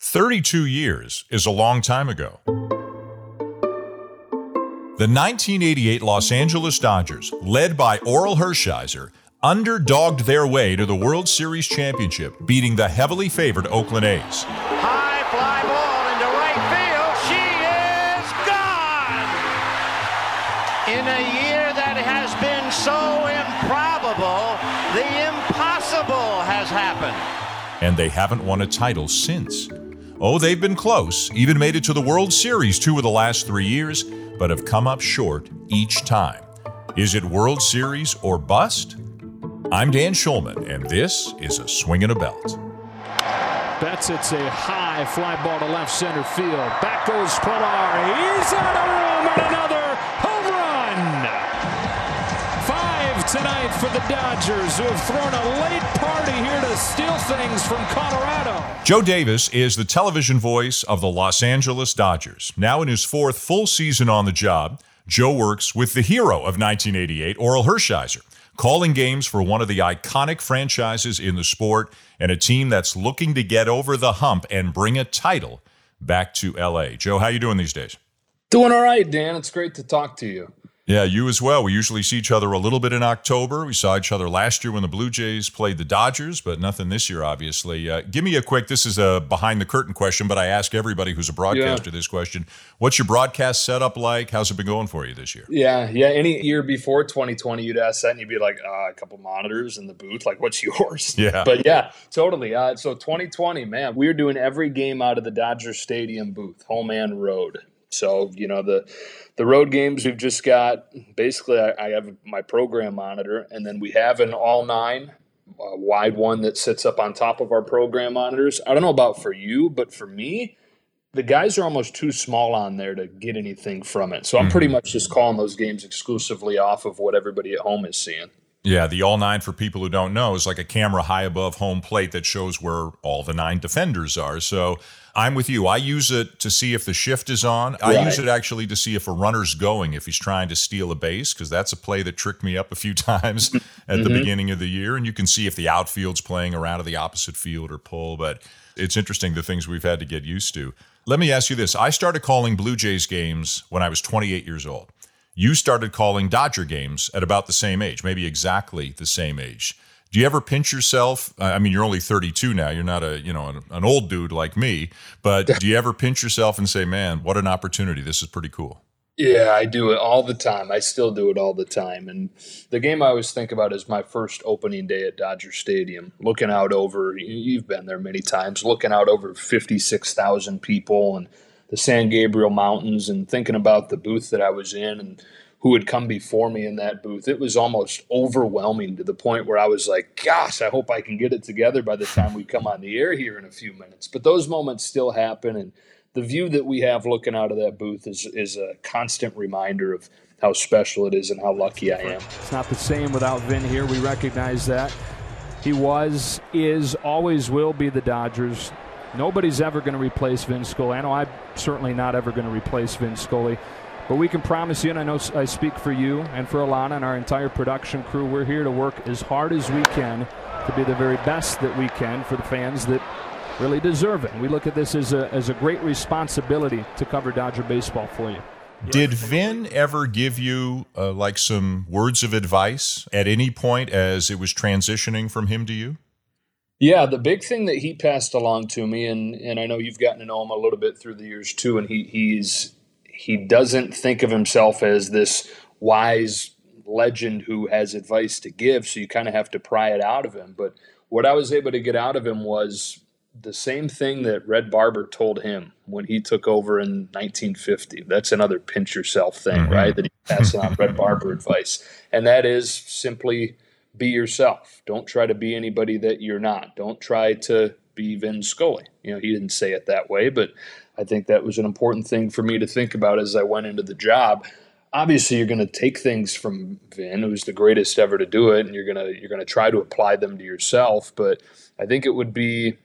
32 years is a long time ago. The 1988 Los Angeles Dodgers, led by Orel Hershiser, underdogged their way to the World Series championship, beating the heavily favored Oakland A's. High fly ball into right field. She is gone. In a year that has been so improbable, the impossible has happened. And they haven't won a title since. Oh, they've been close, even made it to the World Series two of the last three years, but have come up short each time. Is it World Series or bust? I'm Dan Shulman, and this is a swing and a belt. Betts it's a high fly ball to left center field. Back goes Pillar. He's out of room and another home run. Five tonight for the Dodgers, who have thrown a late party here to steal things from Colorado. Joe Davis is the television voice of the Los Angeles Dodgers. Now in his fourth full season on the job, Joe works with the hero of 1988, Orel Hershiser, calling games for one of the iconic franchises in the sport and a team that's looking to get over the hump and bring a title back to LA. Joe, how you doing these days? Doing all right, Dan. It's great to talk to you. Yeah, you as well. We usually see each other a little bit in October. We saw each other last year when the Blue Jays played the Dodgers, but nothing this year, obviously. Uh, give me a quick, this is a behind the curtain question, but I ask everybody who's a broadcaster yeah. this question. What's your broadcast setup like? How's it been going for you this year? Yeah, yeah. Any year before 2020, you'd ask that and you'd be like, uh, a couple monitors in the booth. Like, what's yours? Yeah. But yeah, totally. Uh, so 2020, man, we are doing every game out of the Dodger Stadium booth, home and road. So, you know, the the road games we've just got basically I, I, have my program monitor and then we have an all nine uh, wide one that sits up on top of our program monitors. I don't know about for you but for me the guys are almost too small on there to get anything from it. So i'm pretty mm-hmm. much just calling those games exclusively off of what everybody at home is seeing yeah, the all nine for people who don't know is like a camera high above home plate that shows where all the nine defenders are. So I'm with you. I use it to see if the shift is on. I use it actually to see if a runner's going, if he's trying to steal a base, because that's a play that tricked me up a few times at mm-hmm. the beginning of the year. And you can see if the outfield's playing around to the opposite field or pull. But it's interesting the things we've had to get used to. Let me ask you this I started calling Blue Jays games when I was 28 years old you started calling Dodger games at about the same age, maybe exactly the same age. Do you ever pinch yourself? I mean, you're only 32 now. You're not a, you know, an, an old dude like me, but do you ever pinch yourself and say, "Man, what an opportunity. This is pretty cool." Yeah, I do it all the time. I still do it all the time. And the game I always think about is my first opening day at Dodger Stadium, looking out over, you've been there many times, looking out over 56,000 people and the San Gabriel Mountains and thinking about the booth that I was in and who had come before me in that booth, it was almost overwhelming to the point where I was like, gosh, I hope I can get it together by the time we come on the air here in a few minutes. But those moments still happen. And the view that we have looking out of that booth is, is a constant reminder of how special it is and how lucky I am. It's not the same without Vin here. We recognize that. He was, is, always will be the Dodgers Nobody's ever going to replace Vin Scully. I know I'm certainly not ever going to replace Vin Scully. But we can promise you, and I know I speak for you and for Alanna and our entire production crew, we're here to work as hard as we can to be the very best that we can for the fans that really deserve it. And we look at this as a, as a great responsibility to cover Dodger baseball for you. Did Vin ever give you uh, like some words of advice at any point as it was transitioning from him to you? Yeah, the big thing that he passed along to me, and and I know you've gotten to know him a little bit through the years too, and he he's he doesn't think of himself as this wise legend who has advice to give, so you kind of have to pry it out of him. But what I was able to get out of him was the same thing that Red Barber told him when he took over in 1950. That's another pinch yourself thing, mm-hmm. right? That he passed on Red Barber advice, and that is simply be yourself. Don't try to be anybody that you're not. Don't try to be Vin Scully. You know, he didn't say it that way, but I think that was an important thing for me to think about as I went into the job. Obviously, you're going to take things from Vin, who's the greatest ever to do it, and you're going to you're going to try to apply them to yourself. But I think it would be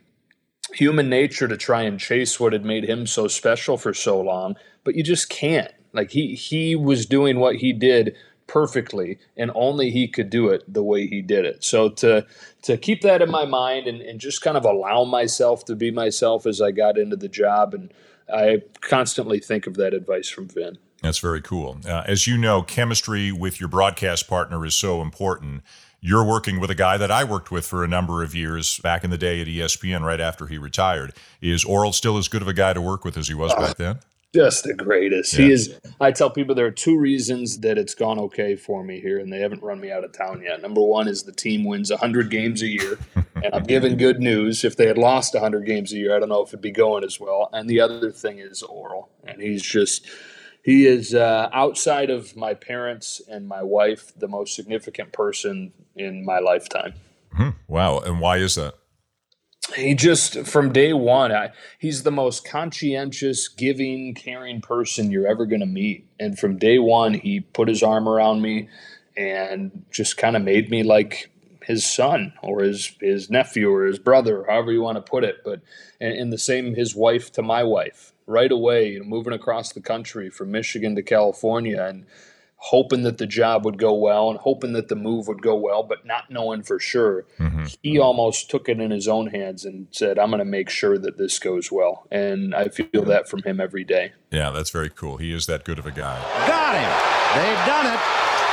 human nature to try and chase what had made him so special for so long, but you just can't. Like he he was doing what he did perfectly, and only he could do it the way he did it. So to to keep that in my mind and, and just kind of allow myself to be myself as I got into the job, and I constantly think of that advice from Vin. That's very cool. Uh, as you know, chemistry with your broadcast partner is so important. You're working with a guy that I worked with for a number of years back in the day at ESPN right after he retired. Is Orel still as good of a guy to work with as he was back then? Just the greatest. Yeah. He is. I tell people there are two reasons that it's gone okay for me here, and they haven't run me out of town yet. Number one is the team wins 100 games a year, and I'm giving good news. If they had lost 100 games a year, I don't know if it'd be going as well. And the other thing is Orel, and he's just he is uh, outside of my parents and my wife the most significant person in my lifetime. Hmm. Wow. And why is that? He just, from day one, I, he's the most conscientious, giving, caring person you're ever going to meet. And from day one, he put his arm around me and just kind of made me like his son or his his nephew or his brother, however you want to put it. But and, and the same his wife to my wife right away, you know, moving across the country from Michigan to California and hoping that the job would go well and hoping that the move would go well, but not knowing for sure. Mm-hmm. He almost took it in his own hands and said, I'm going to make sure that this goes well. And I feel that from him every day. Yeah, that's very cool. He is that good of a guy. Got him. They've done it.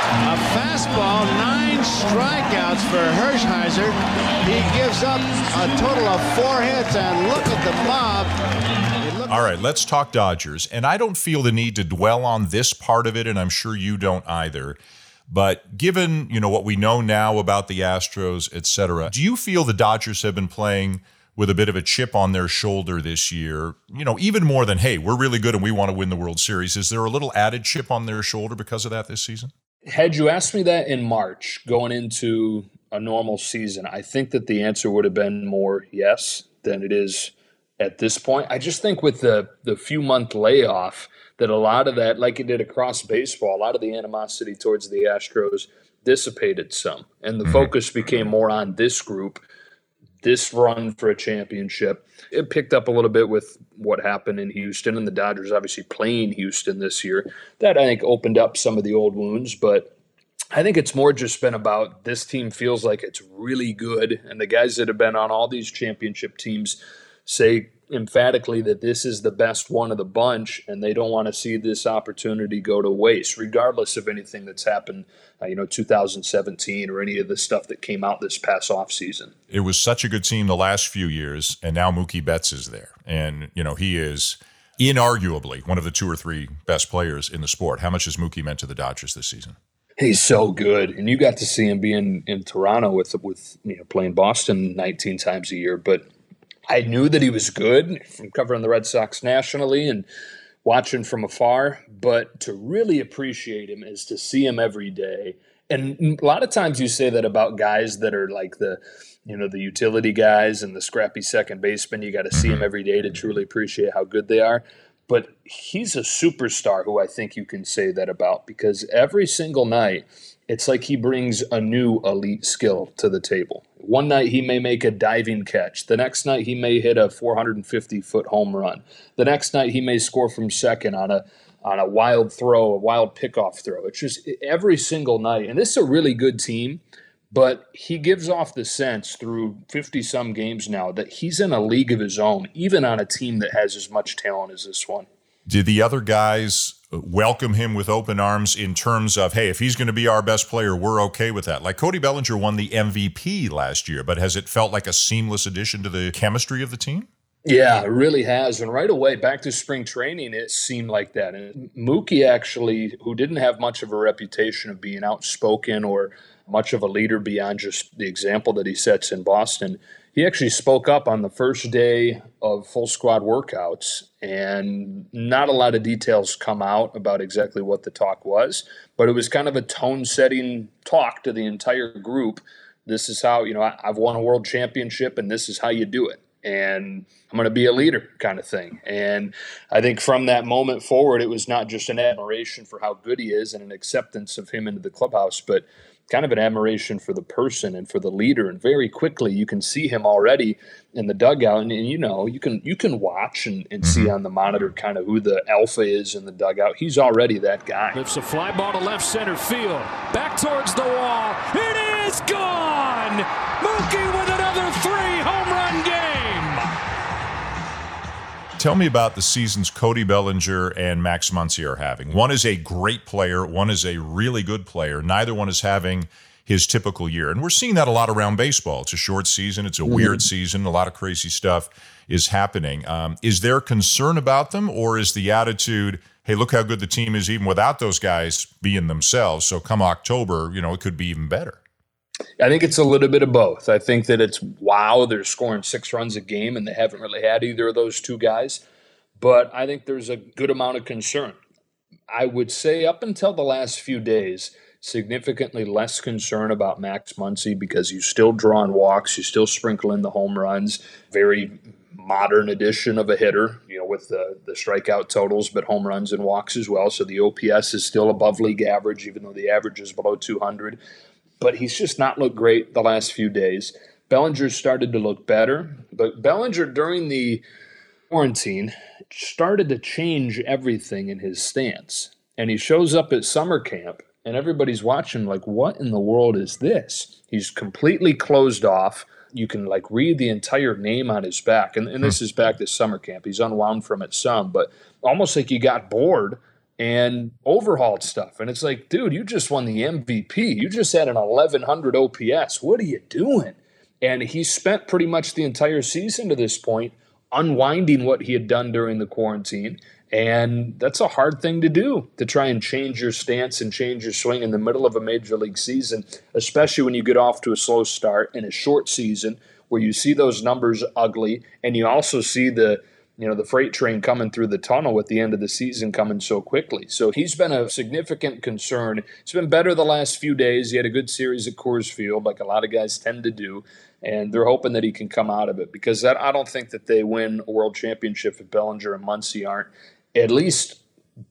A fastball, nine strikeouts for Hershiser. He gives up a total of four hits, and look at the mob. All right, let's talk Dodgers. And I don't feel the need to dwell on this part of it, and I'm sure you don't either. But given, you know, what we know now about the Astros, et cetera, do you feel the Dodgers have been playing with a bit of a chip on their shoulder this year? You know, even more than, hey, we're really good and we want to win the World Series. Is there a little added chip on their shoulder because of that this season? Had you asked me that in March going into a normal season, I think that the answer would have been more yes than it is at this point. I just think with the the few month layoff that a lot of that, like it did across baseball, a lot of the animosity towards the Astros dissipated some, and the mm-hmm. focus became more on this group, this run for a championship. It picked up a little bit with what happened in Houston, and the Dodgers obviously playing Houston this year. That I think opened up some of the old wounds, but. I think it's more just been about this team feels like it's really good, and the guys that have been on all these championship teams say emphatically that this is the best one of the bunch and they don't want to see this opportunity go to waste regardless of anything that's happened uh, you know 2017 or any of the stuff that came out this past off season. It was such a good team the last few years and now mookie betts is there. And you know he is inarguably one of the two or three best players in the sport. How much has mookie meant to the dodgers this season? He's so good, and you got to see him being in Toronto with with you know playing Boston 19 times a year. But I knew that he was good from covering the Red Sox nationally and watching from afar, but to really appreciate him is to see him every day. And a lot of times you say that about guys that are like the, you know, the utility guys and the scrappy second baseman. You got to see him mm-hmm. every day to truly appreciate how good they are. But he's a superstar who I think you can say that about because every single night it's like he brings a new elite skill to the table. One night he may make a diving catch. The next night he may hit a 450 foot home run. The next night he may score from second on a on a wild throw, a wild pickoff throw. It's just every single night. And this is a really good team, but he gives off the sense through 50 some games now that he's in a league of his own, even on a team that has as much talent as this one. Did the other guys welcome him with open arms in terms of, hey, if he's going to be our best player, we're okay with that. Like Cody Bellinger won the MVP last year, but has it felt like a seamless addition to the chemistry of the team? Yeah, it really has. And right away, back to spring training, it seemed like that. And Mookie actually, who didn't have much of a reputation of being outspoken or much of a leader beyond just the example that he sets in Boston, he actually spoke up on the first day of full squad workouts, and not a lot of details come out about exactly what the talk was, but it was kind of a tone setting talk to the entire group. This is how, you know, I, have won a world championship, and this is how you do it. And I'm going to be a leader, kind of thing. And I think from that moment forward, it was not just an admiration for how good he is and an acceptance of him into the clubhouse, but kind of an admiration for the person and for the leader. And very quickly, you can see him already in the dugout, and, and you know you can you can watch and, and mm-hmm. see on the monitor kind of who the alpha is in the dugout. He's already that guy. Lifts a fly ball to left center field, back towards the wall. It is gone. Mookie Tell me about the seasons Cody Bellinger and Max Muncy are having. One is a great player, one is a really good player. Neither one is having his typical year. And we're seeing that a lot around baseball. It's a short season, it's a mm-hmm. weird season, a lot of crazy stuff is happening. Um, is there concern about them, or is the attitude, hey, look how good the team is even without those guys being themselves? So come October, you know, it could be even better. I think it's a little bit of both. I think that it's wow, they're scoring six runs a game, and they haven't really had either of those two guys. But I think there's a good amount of concern. I would say up until the last few days, significantly less concern about Max Muncy because you still draw on walks, you still sprinkle in the home runs. Very modern edition of a hitter, you know, with the, the strikeout totals, but home runs and walks as well. So the OPS is still above league average, even though the average is below 200 but he's just not looked great the last few days. Bellinger started to look better, but Bellinger during the quarantine started to change everything in his stance. And he shows up at summer camp, and everybody's watching, like, what in the world is this? He's completely closed off. You can like read the entire name on his back, and, and this hmm. is back this summer camp. He's unwound from it some, but almost like he got bored and overhauled stuff. And it's like, dude, you just won the MVP. You just had an 1100 OPS. What are you doing? And he spent pretty much the entire season to this point unwinding what he had done during the quarantine. And that's a hard thing to do to try and change your stance and change your swing in the middle of a major league season, especially when you get off to a slow start in a short season where you see those numbers ugly and you also see the you know the freight train coming through the tunnel at the end of the season coming so quickly. So he's been a significant concern. It's been better the last few days. He had a good series at Coors Field, like a lot of guys tend to do, and they're hoping that he can come out of it because that, I don't think that they win a world championship if Bellinger and Muncy aren't at least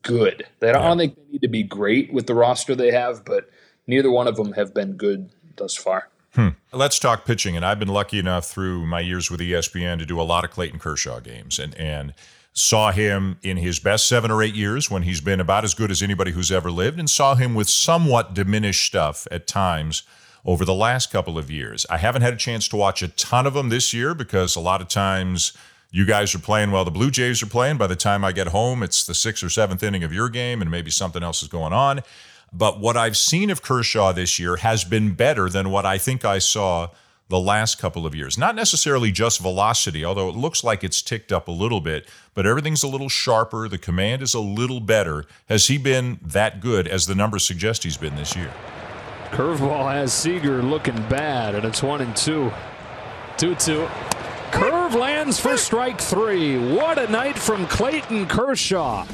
good. They don't, I don't think they need to be great with the roster they have, but neither one of them have been good thus far. Hmm. Let's talk pitching. And I've been lucky enough through my years with ESPN to do a lot of Clayton Kershaw games and, and saw him in his best seven or eight years when he's been about as good as anybody who's ever lived, and saw him with somewhat diminished stuff at times over the last couple of years. I haven't had a chance to watch a ton of them this year because a lot of times you guys are playing while the Blue Jays are playing. By the time I get home, it's the sixth or seventh inning of your game, and maybe something else is going on. But what I've seen of Kershaw this year has been better than what I think I saw the last couple of years. Not necessarily just velocity, although it looks like it's ticked up a little bit, but everything's a little sharper. The command is a little better. Has he been that good as the numbers suggest he's been this year? Curveball has Seager looking bad, and it's one and two. 2 2. Curve lands for strike three. What a night from Clayton Kershaw.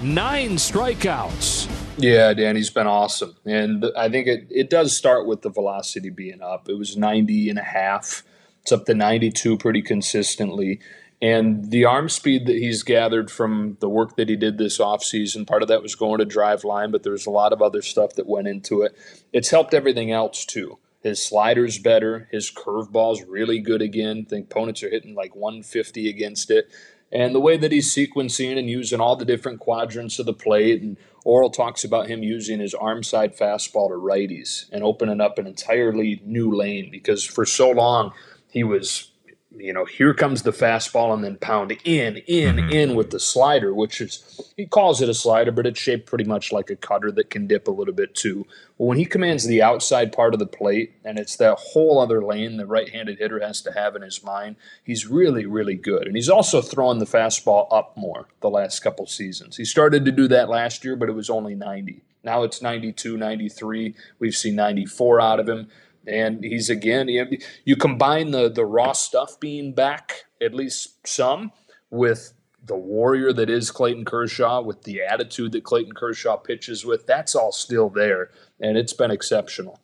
Nine strikeouts. Yeah, Danny's been awesome. And I think it, it does start with the velocity being up. It was 90 and a half. It's up to 92 pretty consistently. And the arm speed that he's gathered from the work that he did this offseason, part of that was going to Driveline, but there's a lot of other stuff that went into it. It's helped everything else too. His slider's better. His curveball's really good again. I think opponents are hitting like 150 against it. And the way that he's sequencing and using all the different quadrants of the plate and Orel talks about him using his arm side fastball to righties and opening up an entirely new lane because for so long he was you know, here comes the fastball and then pound in, in, mm-hmm. in with the slider, which is, he calls it a slider, but it's shaped pretty much like a cutter that can dip a little bit too. But when he commands the outside part of the plate, and it's that whole other lane the right handed hitter has to have in his mind, he's really, really good. And he's also throwing the fastball up more the last couple seasons. He started to do that last year, but it was only 90. Now it's 92, 93. We've seen 94 out of him and he's again you, you combine the the raw stuff being back at least some with the warrior that is Clayton Kershaw with the attitude that Clayton Kershaw pitches with that's all still there and it's been exceptional.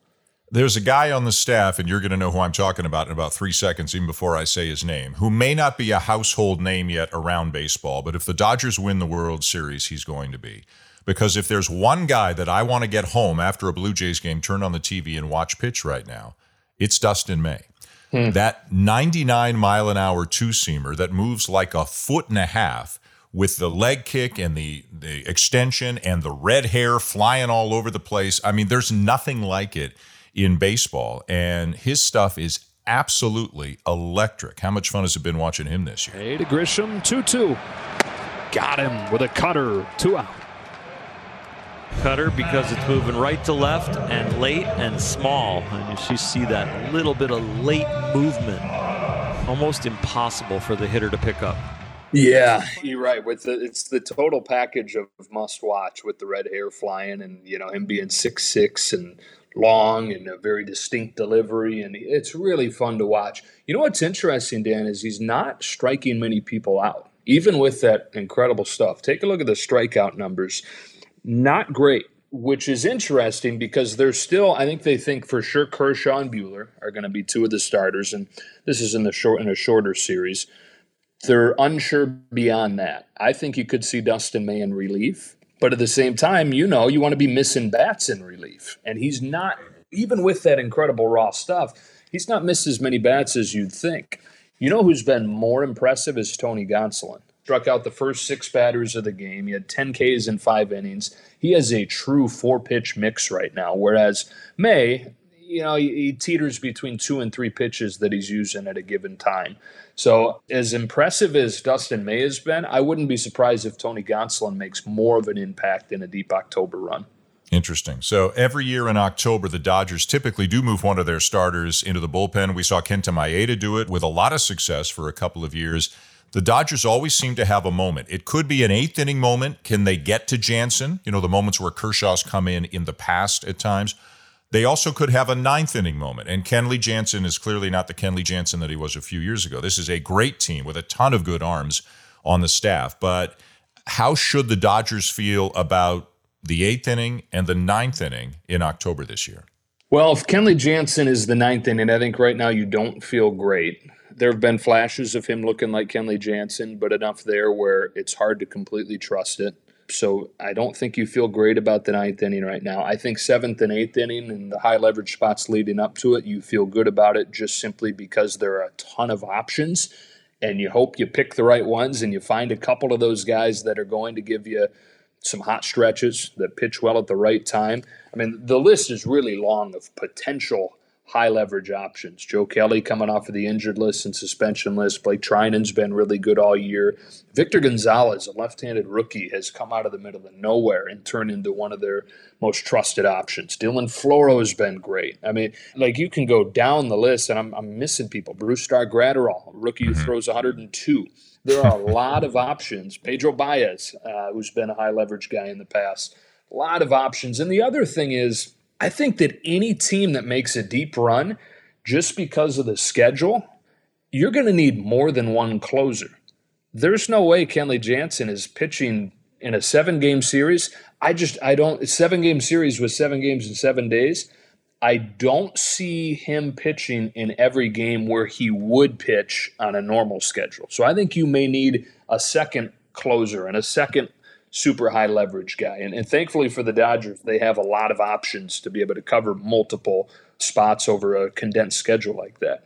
There's a guy on the staff, and you're going to know who I'm talking about in about three seconds, even before I say his name, who may not be a household name yet around baseball, but if the Dodgers win the World Series, he's going to be. Because if there's one guy that I want to get home after a Blue Jays game, turn on the TV and watch pitch right now, it's Dustin May. Hmm. That 99 mile an hour two seamer that moves like a foot and a half with the leg kick and the, the extension and the red hair flying all over the place. I mean, there's nothing like it in baseball. And his stuff is absolutely electric. How much fun has it been watching him this year? Hey to Grisham, 2 2. Got him with a cutter, two out. Cutter because it's moving right to left and late and small. And you see that little bit of late movement. Almost impossible for the hitter to pick up. Yeah, you're right. With the it's the total package of must watch with the red hair flying and you know him being six six and long and a very distinct delivery, and it's really fun to watch. You know what's interesting, Dan, is he's not striking many people out, even with that incredible stuff. Take a look at the strikeout numbers. Not great, which is interesting because they're still. I think they think for sure Kershaw and Buehler are going to be two of the starters, and this is in the short in a shorter series. They're unsure beyond that. I think you could see Dustin May in relief. But at the same time, you know, you want to be missing bats in relief. And he's not, even with that incredible raw stuff, he's not missed as many bats as you'd think. You know who's been more impressive is Tony Gonsolin. Struck out the first six batters of the game. He had 10 Ks in five innings. He has a true four pitch mix right now. Whereas May, you know, he, he teeters between two and three pitches that he's using at a given time. So, as impressive as Dustin May has been, I wouldn't be surprised if Tony Gonsolin makes more of an impact in a deep October run. Interesting. So every year in October, the Dodgers typically do move one of their starters into the bullpen. We saw Kenta Maeda do it with a lot of success for a couple of years. The Dodgers always seem to have a moment. It could be an eighth inning moment. Can they get to Jansen? You know, the moments where Kershaw's come in in the past at times. They also could have a ninth inning moment. And Kenley Jansen is clearly not the Kenley Jansen that he was a few years ago. This is a great team with a ton of good arms on the staff. But how should the Dodgers feel about the eighth inning and the ninth inning in October this year? Well, if Kenley Jansen is the ninth inning, I think right now you don't feel great. There have been flashes of him looking like Kenley Jansen, but enough there where it's hard to completely trust it. So I don't think you feel great about the ninth inning right now. I think seventh and eighth inning and the high leverage spots leading up to it, you feel good about it just simply because there are a ton of options. And you hope you pick the right ones and you find a couple of those guys that are going to give you some hot stretches that pitch well at the right time. I mean, the list is really long of potential high leverage options. Joe Kelly coming off of the injured list and suspension list. Blake Treinen's been really good all year. Victor Gonzalez, a left handed rookie, has come out of the middle of nowhere and turned into one of their most trusted options. Dylan Floro has been great. I mean, like you can go down the list, and I'm, I'm missing people. Brusdar Graterol, rookie who mm-hmm. throws 102. There are a lot of options. Pedro Baez, uh, who's been a high leverage guy in the past. A lot of options. And the other thing is, I think that any team that makes a deep run, just because of the schedule, you're going to need more than one closer. There's no way Kenley Jansen is pitching in a seven game series. I just, I don't, seven game series with seven games in seven days. I don't see him pitching in every game where he would pitch on a normal schedule. So I think you may need a second closer and a second super high leverage guy. And, and thankfully for the Dodgers, they have a lot of options to be able to cover multiple spots over a condensed schedule like that.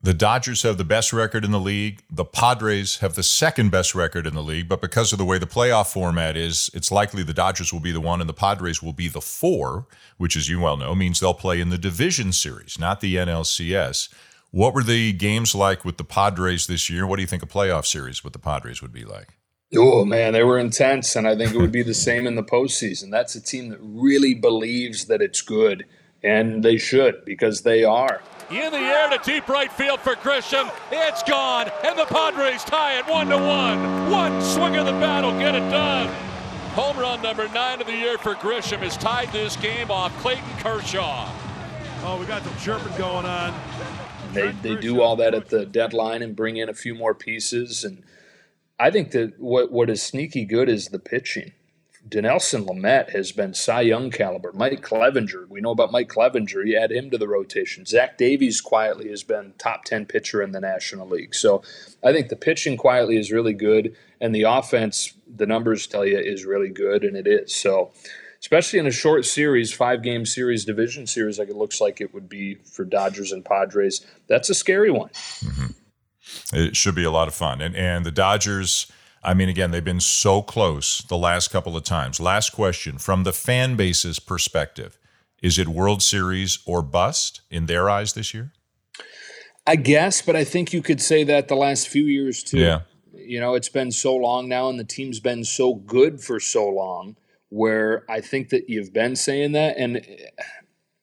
The Dodgers have the best record in the league. The Padres have the second best record in the league. But because of the way the playoff format is, it's likely the Dodgers will be the one and the Padres will be the four, which, as you well know, means they'll play in the division series, not the NLCS. What were the games like with the Padres this year? What do you think a playoff series with the Padres would be like? Oh man, they were intense, and I think it would be the same in the postseason. That's a team that really believes that it's good, and they should because they are. In the air to deep right field for Grisham. It's gone, and the Padres tie it one to one. One swing of the battle, get it done. Home run number nine of the year for Grisham has tied this game off Clayton Kershaw. Oh, we got some chirping going on. They, they do all that at the deadline and bring in a few more pieces and – I think that what what is sneaky good is the pitching. Dinelson Lamet has been Cy Young caliber. Mike Clevinger, we know about Mike Clevinger. You add him to the rotation. Zach Davies quietly has been top 10 pitcher in the National League. So I think the pitching quietly is really good, and the offense, the numbers tell you, is really good, and it is. So especially in a short series, five game series, division series, like it looks like it would be for Dodgers and Padres, that's a scary one. Mm-hmm. It should be a lot of fun. And, and the Dodgers I mean, again, they've been so close the last couple of times. Last question from the fan base's perspective is it World Series or bust in their eyes this year? I guess, but I think you could say that the last few years too. Yeah. You know, it's been so long now, and the team's been so good for so long where I think that you've been saying that. And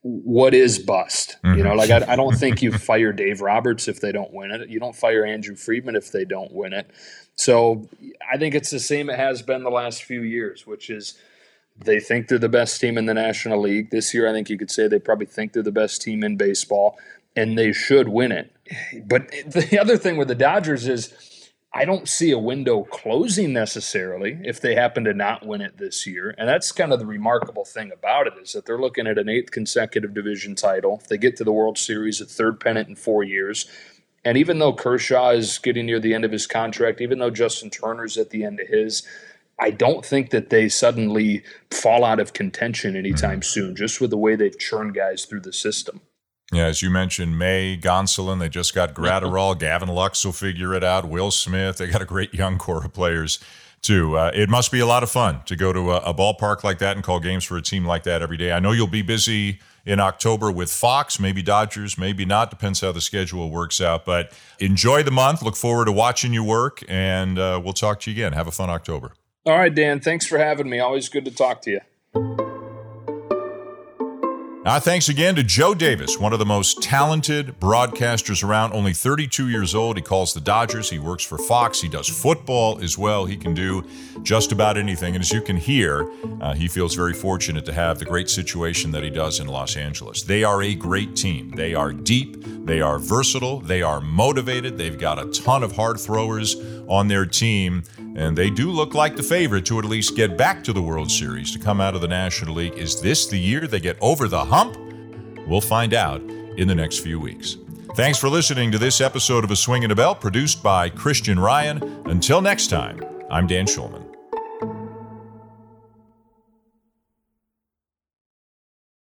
what is bust? Mm-hmm. You know, like I, I don't think you fire Dave Roberts if they don't win it. You don't fire Andrew Friedman if they don't win it. So I think it's the same it has been the last few years, which is they think they're the best team in the National League. This year, I think you could say they probably think they're the best team in baseball, and they should win it. But the other thing with the Dodgers is I don't see a window closing necessarily if they happen to not win it this year. And that's kind of the remarkable thing about it is that they're looking at an eighth consecutive division title. If they get to the World Series, a third pennant in four years. And even though Kershaw is getting near the end of his contract, even though Justin Turner's at the end of his, I don't think that they suddenly fall out of contention anytime mm-hmm. soon, just with the way they've churned guys through the system. Yeah, as you mentioned, May, Gonsolin, they just got Graterol. Gavin Lux will figure it out. Will Smith, they got a great young core of players, too. Uh, it must be a lot of fun to go to a, a ballpark like that and call games for a team like that every day. I know you'll be busy in October with Fox, maybe Dodgers, maybe not. Depends how the schedule works out. But enjoy the month. Look forward to watching you work, and uh, we'll talk to you again. Have a fun October. All right, Dan. Thanks for having me. Always good to talk to you. Uh, thanks again to Joe Davis, one of the most talented broadcasters around, only 32 years old. He calls the Dodgers. He works for Fox. He does football as well. He can do just about anything. And as you can hear, uh, he feels very fortunate to have the great situation that he does in Los Angeles. They are a great team. They are deep, they are versatile, they are motivated. They've got a ton of hard throwers on their team. And they do look like the favorite to at least get back to the World Series, to come out of the National League. Is this the year they get over the hump? We'll find out in the next few weeks. Thanks for listening to this episode of A Swing and a Belt produced by Christian Ryan. Until next time, I'm Dan Shulman.